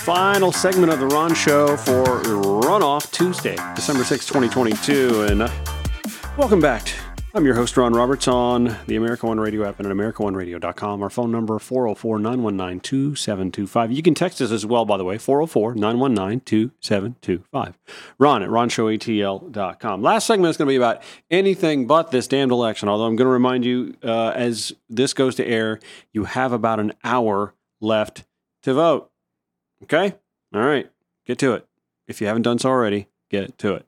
final segment of the Ron Show for Runoff Tuesday, December 6, 2022. And uh, welcome back. I'm your host, Ron Roberts, on the America One Radio app and at AmericaOneRadio.com. Our phone number, 404 919 2725. You can text us as well, by the way, 404 919 2725. Ron at RonShowATL.com. Last segment is going to be about anything but this damned election, although I'm going to remind you, uh, as this goes to air, you have about an hour left to vote. Okay? All right. Get to it. If you haven't done so already, get to it.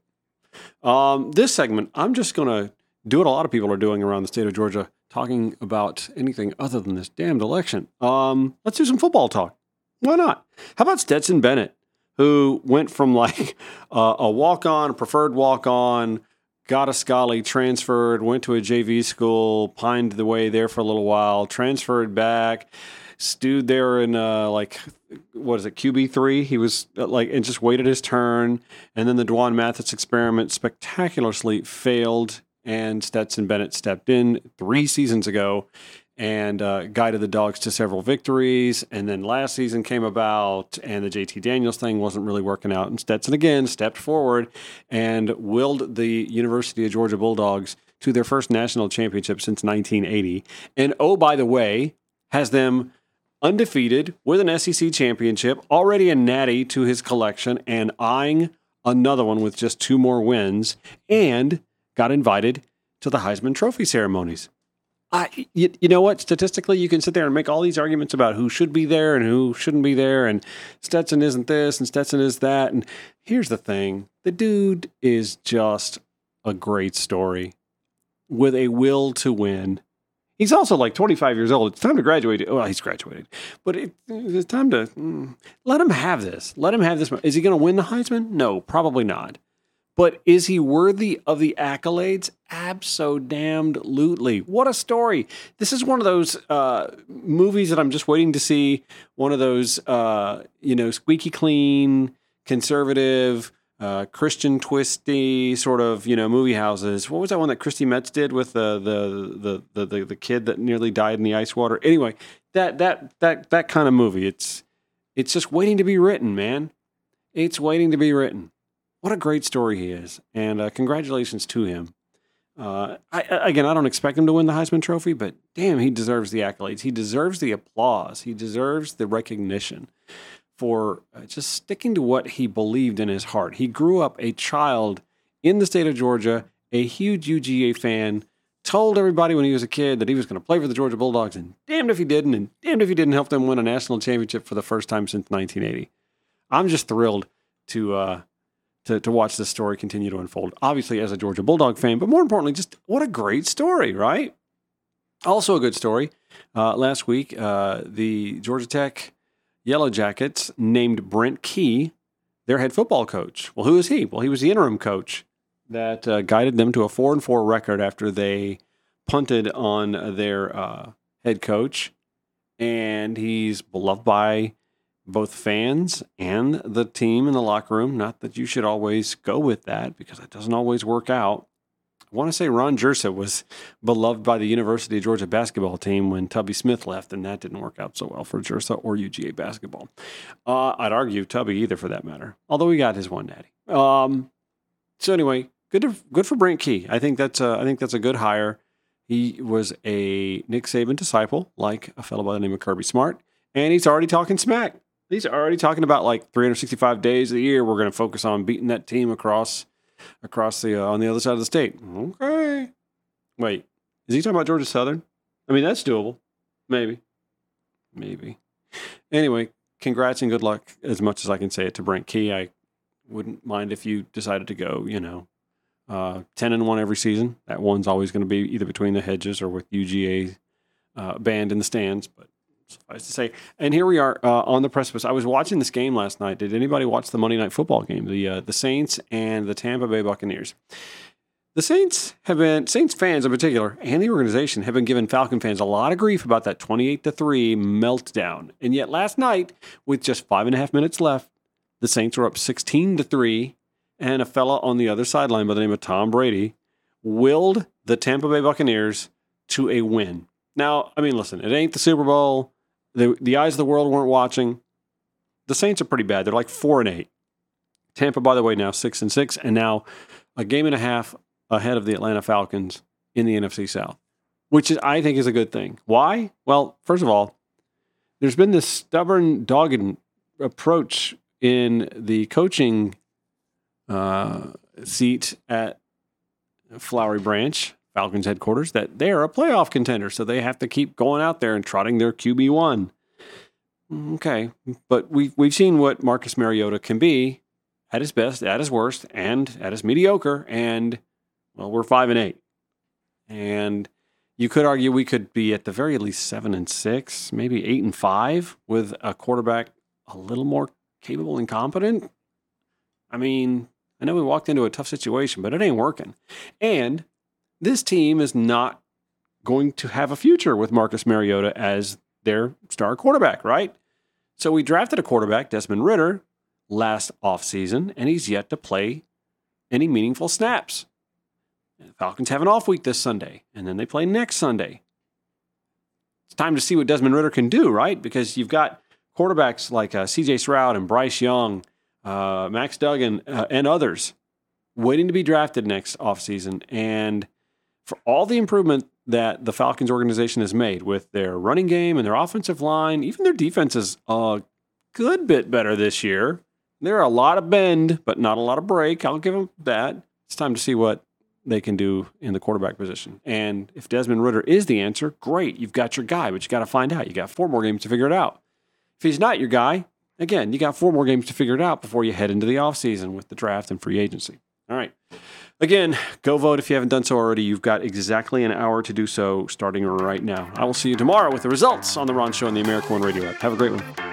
Um, this segment, I'm just going to do what a lot of people are doing around the state of Georgia, talking about anything other than this damned election. Um, let's do some football talk. Why not? How about Stetson Bennett, who went from like uh, a walk on, a preferred walk on, got a Scully, transferred, went to a JV school, pined the way there for a little while, transferred back, stewed there in uh, like what is it QB three? He was uh, like and just waited his turn, and then the Dwan Mathis experiment spectacularly failed, and Stetson Bennett stepped in three seasons ago and uh, guided the dogs to several victories. And then last season came about, and the JT Daniels thing wasn't really working out. And Stetson again stepped forward and willed the University of Georgia Bulldogs to their first national championship since 1980. And oh, by the way, has them undefeated with an SEC championship, already a natty to his collection, and eyeing another one with just two more wins, and got invited to the Heisman Trophy ceremonies. I, you, you know what? Statistically, you can sit there and make all these arguments about who should be there and who shouldn't be there, and Stetson isn't this and Stetson is that. And here's the thing the dude is just a great story with a will to win He's also like 25 years old. It's time to graduate. Well, he's graduated, but it, it's time to mm, let him have this. Let him have this. Is he going to win the Heisman? No, probably not. But is he worthy of the accolades? Absolutely. What a story. This is one of those uh, movies that I'm just waiting to see. One of those, uh, you know, squeaky clean, conservative, uh, Christian twisty sort of you know movie houses. What was that one that Chrissy Metz did with the the the the the, kid that nearly died in the ice water? Anyway, that that that that kind of movie. It's it's just waiting to be written, man. It's waiting to be written. What a great story he is, and uh, congratulations to him. Uh, I, again, I don't expect him to win the Heisman Trophy, but damn, he deserves the accolades. He deserves the applause. He deserves the recognition for uh, just sticking to what he believed in his heart. He grew up a child in the state of Georgia, a huge UGA fan, told everybody when he was a kid that he was going to play for the Georgia Bulldogs, and damned if he didn't, and damned if he didn't help them win a national championship for the first time since 1980. I'm just thrilled to uh, to, to watch this story continue to unfold. Obviously, as a Georgia Bulldog fan, but more importantly, just what a great story, right? Also, a good story. Uh, last week, uh, the Georgia Tech Yellow Jackets named Brent Key their head football coach. Well, who is he? Well, he was the interim coach that uh, guided them to a four and four record after they punted on their uh, head coach, and he's beloved by both fans and the team in the locker room. Not that you should always go with that because it doesn't always work out. Want to say Ron Jirsa was beloved by the University of Georgia basketball team when Tubby Smith left, and that didn't work out so well for Jirsa or UGA basketball. Uh, I'd argue Tubby either for that matter, although he got his one daddy. Um, so anyway, good to, good for Brent Key. I think that's a, I think that's a good hire. He was a Nick Saban disciple, like a fellow by the name of Kirby Smart, and he's already talking smack. He's already talking about like 365 days of the year. We're going to focus on beating that team across across the uh, on the other side of the state. Okay. Wait, is he talking about Georgia Southern? I mean, that's doable. Maybe. Maybe. Anyway, congrats and good luck as much as I can say it to Brent Key. I wouldn't mind if you decided to go, you know, uh, 10 and 1 every season. That one's always going to be either between the hedges or with UGA uh, band in the stands. But suffice to say. And here we are uh, on the precipice. I was watching this game last night. Did anybody watch the Monday Night Football game? The uh, the Saints and the Tampa Bay Buccaneers. The Saints have been Saints fans in particular, and the organization have been giving Falcon fans a lot of grief about that twenty-eight to three meltdown. And yet last night, with just five and a half minutes left, the Saints were up sixteen to three, and a fella on the other sideline by the name of Tom Brady willed the Tampa Bay Buccaneers to a win. Now, I mean, listen, it ain't the Super Bowl the, the eyes of the world weren't watching. The Saints are pretty bad. They're like four and eight. Tampa, by the way, now six and six, and now a game and a half ahead of the Atlanta Falcons in the NFC South, which is, I think is a good thing. Why? Well, first of all, there's been this stubborn, dogged approach in the coaching uh, seat at Flowery Branch, Falcons headquarters, that they are a playoff contender, so they have to keep going out there and trotting their QB one. Okay, but we've we've seen what Marcus Mariota can be at his best, at his worst, and at his mediocre, and well, we're five and eight, and you could argue we could be at the very least seven and six, maybe eight and five, with a quarterback a little more capable and competent. I mean, I know we walked into a tough situation, but it ain't working. And this team is not going to have a future with Marcus Mariota as their star quarterback, right? So we drafted a quarterback, Desmond Ridder, last offseason, and he's yet to play any meaningful snaps. The Falcons have an off week this Sunday, and then they play next Sunday. It's time to see what Desmond Ridder can do, right? Because you've got quarterbacks like uh, CJ Stroud and Bryce Young, uh, Max Duggan, uh, and others waiting to be drafted next offseason. And for all the improvement that the Falcons organization has made with their running game and their offensive line, even their defense is a good bit better this year. There are a lot of bend, but not a lot of break. I'll give them that. It's time to see what they can do in the quarterback position. And if Desmond Ridder is the answer, great. You've got your guy, but you got to find out. You got four more games to figure it out. If he's not your guy, again, you got four more games to figure it out before you head into the offseason with the draft and free agency. Again, go vote if you haven't done so already. You've got exactly an hour to do so starting right now. I will see you tomorrow with the results on The Ron Show on the America One Radio app. Have a great one.